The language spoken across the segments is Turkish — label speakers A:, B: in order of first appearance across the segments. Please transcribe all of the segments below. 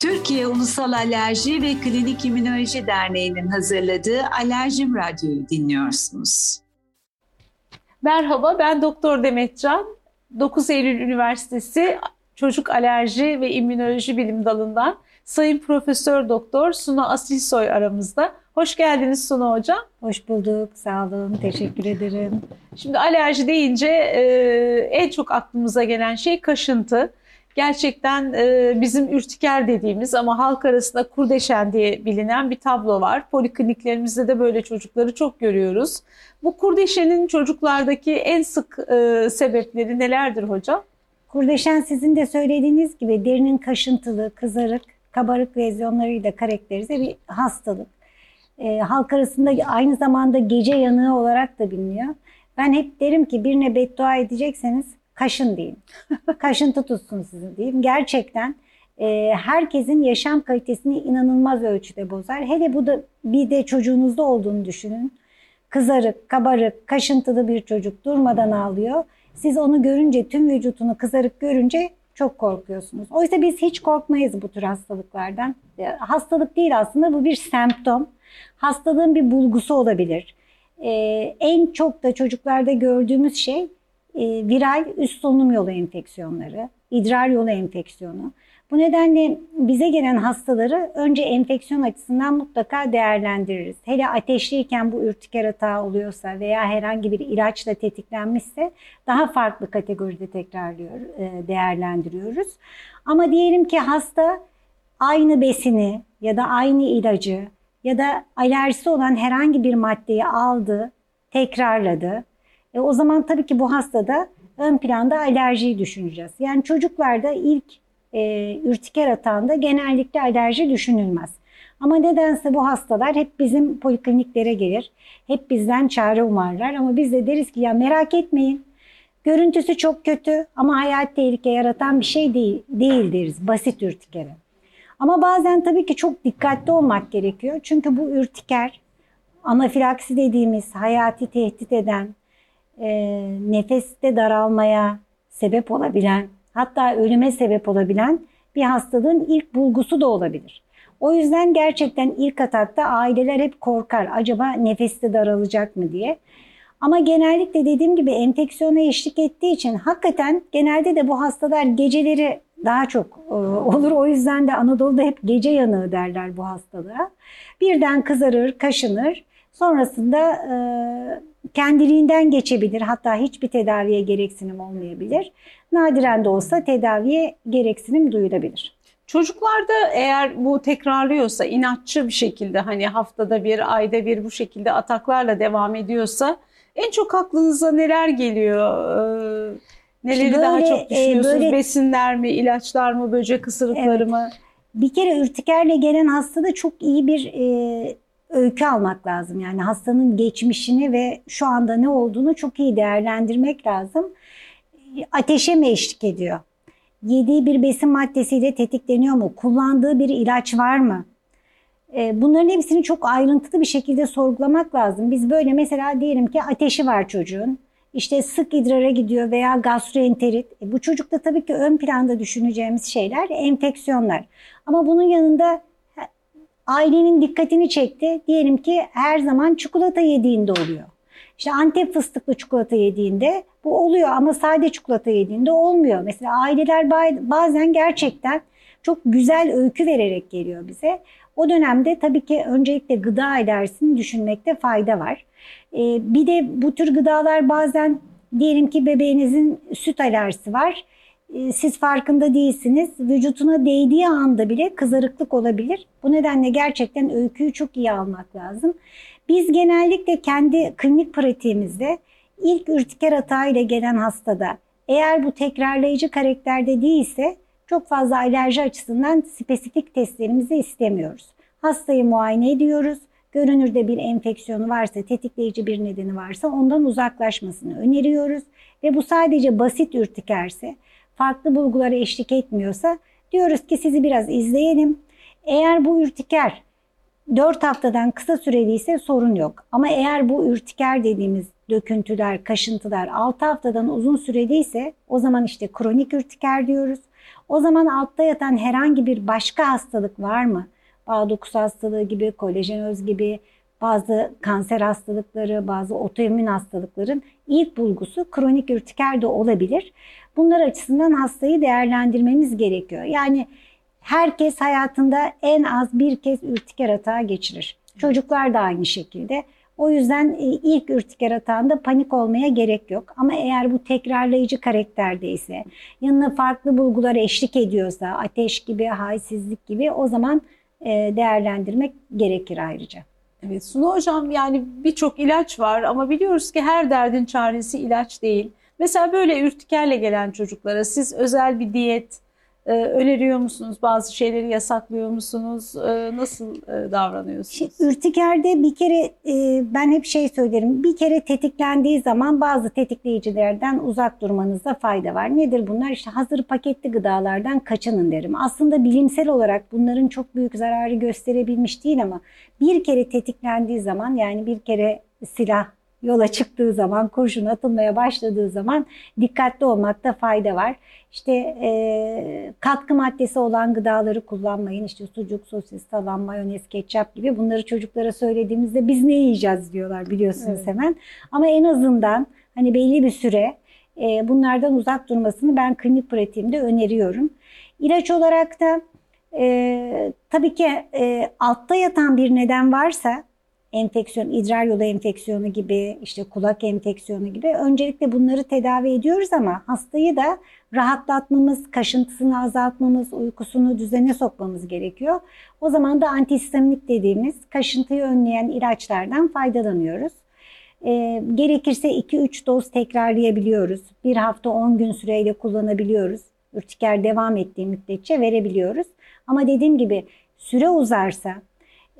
A: Türkiye Ulusal Alerji ve Klinik İmmünoloji Derneği'nin hazırladığı Alerjim Radyo'yu dinliyorsunuz.
B: Merhaba, ben Doktor Demetcan. 9 Eylül Üniversitesi Çocuk Alerji ve İmmünoloji Bilim Dalı'ndan Sayın Profesör Doktor Suna Asilsoy aramızda. Hoş geldiniz Suna Hocam.
C: Hoş bulduk, sağ olun, teşekkür ederim.
B: Şimdi alerji deyince e, en çok aklımıza gelen şey kaşıntı gerçekten e, bizim ürtiker dediğimiz ama halk arasında kurdeşen diye bilinen bir tablo var. Polikliniklerimizde de böyle çocukları çok görüyoruz. Bu kurdeşenin çocuklardaki en sık e, sebepleri nelerdir hocam?
C: Kurdeşen sizin de söylediğiniz gibi derinin kaşıntılı, kızarık, kabarık lezyonlarıyla karakterize bir hastalık. E, halk arasında aynı zamanda gece yanığı olarak da biliniyor. Ben hep derim ki birine beddua edecekseniz kaşın deyin. Kaşıntı tutsun sizin diyeyim. Gerçekten e, herkesin yaşam kalitesini inanılmaz ölçüde bozar. Hele bu da bir de çocuğunuzda olduğunu düşünün. Kızarık, kabarık, kaşıntılı bir çocuk durmadan ağlıyor. Siz onu görünce, tüm vücutunu kızarık görünce çok korkuyorsunuz. Oysa biz hiç korkmayız bu tür hastalıklardan. E, hastalık değil aslında bu bir semptom. Hastalığın bir bulgusu olabilir. Ee, en çok da çocuklarda gördüğümüz şey e, viral üst solunum yolu enfeksiyonları, idrar yolu enfeksiyonu. Bu nedenle bize gelen hastaları önce enfeksiyon açısından mutlaka değerlendiririz. Hele ateşliyken bu ürtiker hata oluyorsa veya herhangi bir ilaçla tetiklenmişse daha farklı kategoride tekrarlıyor, e, değerlendiriyoruz. Ama diyelim ki hasta aynı besini ya da aynı ilacı ya da alerjisi olan herhangi bir maddeyi aldı, tekrarladı e, o zaman tabii ki bu hastada ön planda alerjiyi düşüneceğiz. Yani çocuklarda ilk e, ürtiker atağında genellikle alerji düşünülmez. Ama nedense bu hastalar hep bizim polikliniklere gelir. Hep bizden çare umarlar ama biz de deriz ki ya merak etmeyin. Görüntüsü çok kötü ama hayat tehlike yaratan bir şey değil, değil deriz basit ürtikere. Ama bazen tabii ki çok dikkatli olmak gerekiyor. Çünkü bu ürtiker anafilaksi dediğimiz hayati tehdit eden e, nefeste daralmaya sebep olabilen, hatta ölüme sebep olabilen bir hastalığın ilk bulgusu da olabilir. O yüzden gerçekten ilk atakta aileler hep korkar. Acaba nefeste daralacak mı diye. Ama genellikle dediğim gibi enfeksiyona eşlik ettiği için hakikaten genelde de bu hastalar geceleri daha çok e, olur. O yüzden de Anadolu'da hep gece yanığı derler bu hastalığa. Birden kızarır, kaşınır. Sonrasında e, kendiliğinden geçebilir. Hatta hiçbir tedaviye gereksinim olmayabilir. Nadiren de olsa tedaviye gereksinim duyulabilir.
B: Çocuklarda eğer bu tekrarlıyorsa, inatçı bir şekilde hani haftada bir, ayda bir bu şekilde ataklarla devam ediyorsa en çok aklınıza neler geliyor? Ee, neleri böyle, daha çok düşünüyorsunuz? E, böyle, Besinler mi, ilaçlar mı, böcek ısırıkları evet. mı?
C: Bir kere ürtikerle gelen hastada çok iyi bir e, öykü almak lazım. Yani hastanın geçmişini ve şu anda ne olduğunu çok iyi değerlendirmek lazım. Ateşe mi eşlik ediyor? Yediği bir besin maddesiyle tetikleniyor mu? Kullandığı bir ilaç var mı? Ee, bunların hepsini çok ayrıntılı bir şekilde sorgulamak lazım. Biz böyle mesela diyelim ki ateşi var çocuğun. İşte sık idrara gidiyor veya gastroenterit. E bu çocukta tabii ki ön planda düşüneceğimiz şeyler enfeksiyonlar. Ama bunun yanında ailenin dikkatini çekti. Diyelim ki her zaman çikolata yediğinde oluyor. İşte Antep fıstıklı çikolata yediğinde bu oluyor ama sade çikolata yediğinde olmuyor. Mesela aileler bazen gerçekten çok güzel öykü vererek geliyor bize. O dönemde tabii ki öncelikle gıda alerjisini düşünmekte fayda var. Ee, bir de bu tür gıdalar bazen diyelim ki bebeğinizin süt alerjisi var. Ee, siz farkında değilsiniz. Vücutuna değdiği anda bile kızarıklık olabilir. Bu nedenle gerçekten öyküyü çok iyi almak lazım. Biz genellikle kendi klinik pratiğimizde ilk ürtiker ile gelen hastada eğer bu tekrarlayıcı karakterde değilse çok fazla alerji açısından spesifik testlerimizi istemiyoruz. Hastayı muayene ediyoruz. Görünürde bir enfeksiyonu varsa, tetikleyici bir nedeni varsa ondan uzaklaşmasını öneriyoruz. Ve bu sadece basit ürtikerse farklı bulgulara eşlik etmiyorsa diyoruz ki sizi biraz izleyelim. Eğer bu ürtiker 4 haftadan kısa süreliyse sorun yok. Ama eğer bu ürtiker dediğimiz döküntüler, kaşıntılar 6 haftadan uzun süreliyse o zaman işte kronik ürtiker diyoruz. O zaman altta yatan herhangi bir başka hastalık var mı? Bağ dokusu hastalığı gibi, kolajenöz gibi, bazı kanser hastalıkları, bazı otoimmün hastalıkların ilk bulgusu kronik ürtiker de olabilir. Bunlar açısından hastayı değerlendirmemiz gerekiyor. Yani herkes hayatında en az bir kez ürtiker atağı geçirir. Çocuklar da aynı şekilde. O yüzden e, ilk ürtiker atağında panik olmaya gerek yok. Ama eğer bu tekrarlayıcı karakterdeyse, yanına farklı bulgular eşlik ediyorsa, ateş gibi, halsizlik gibi o zaman e, değerlendirmek gerekir ayrıca.
B: Evet Sunu Hocam yani birçok ilaç var ama biliyoruz ki her derdin çaresi ilaç değil. Mesela böyle ürtikerle gelen çocuklara siz özel bir diyet e, öneriyor musunuz? Bazı şeyleri yasaklıyor musunuz? E, nasıl e, davranıyorsunuz?
C: Şimdi, ürtikerde bir kere e, ben hep şey söylerim. Bir kere tetiklendiği zaman bazı tetikleyicilerden uzak durmanızda fayda var. Nedir bunlar? İşte hazır paketli gıdalardan kaçının derim. Aslında bilimsel olarak bunların çok büyük zararı gösterebilmiş değil ama bir kere tetiklendiği zaman yani bir kere silah yola çıktığı zaman, kurşun atılmaya başladığı zaman dikkatli olmakta fayda var. İşte e, katkı maddesi olan gıdaları kullanmayın. İşte sucuk, sosis, salam, mayonez, ketçap gibi bunları çocuklara söylediğimizde biz ne yiyeceğiz diyorlar biliyorsunuz evet. hemen. Ama en azından hani belli bir süre e, bunlardan uzak durmasını ben klinik pratiğimde öneriyorum. İlaç olarak da e, tabii ki e, altta yatan bir neden varsa enfeksiyon, idrar yolu enfeksiyonu gibi, işte kulak enfeksiyonu gibi öncelikle bunları tedavi ediyoruz ama hastayı da rahatlatmamız, kaşıntısını azaltmamız, uykusunu düzene sokmamız gerekiyor. O zaman da antihistaminik dediğimiz kaşıntıyı önleyen ilaçlardan faydalanıyoruz. E, gerekirse 2-3 doz tekrarlayabiliyoruz. Bir hafta 10 gün süreyle kullanabiliyoruz. Ürtiker devam ettiği müddetçe verebiliyoruz. Ama dediğim gibi süre uzarsa,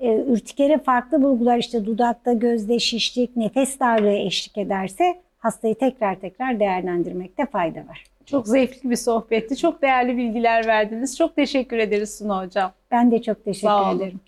C: e, ürtikere farklı bulgular işte dudakta, gözde şişlik, nefes darlığı eşlik ederse hastayı tekrar tekrar değerlendirmekte fayda var.
B: Çok zevkli bir sohbetti. Çok değerli bilgiler verdiniz. Çok teşekkür ederiz Suna Hocam.
C: Ben de çok teşekkür ederim.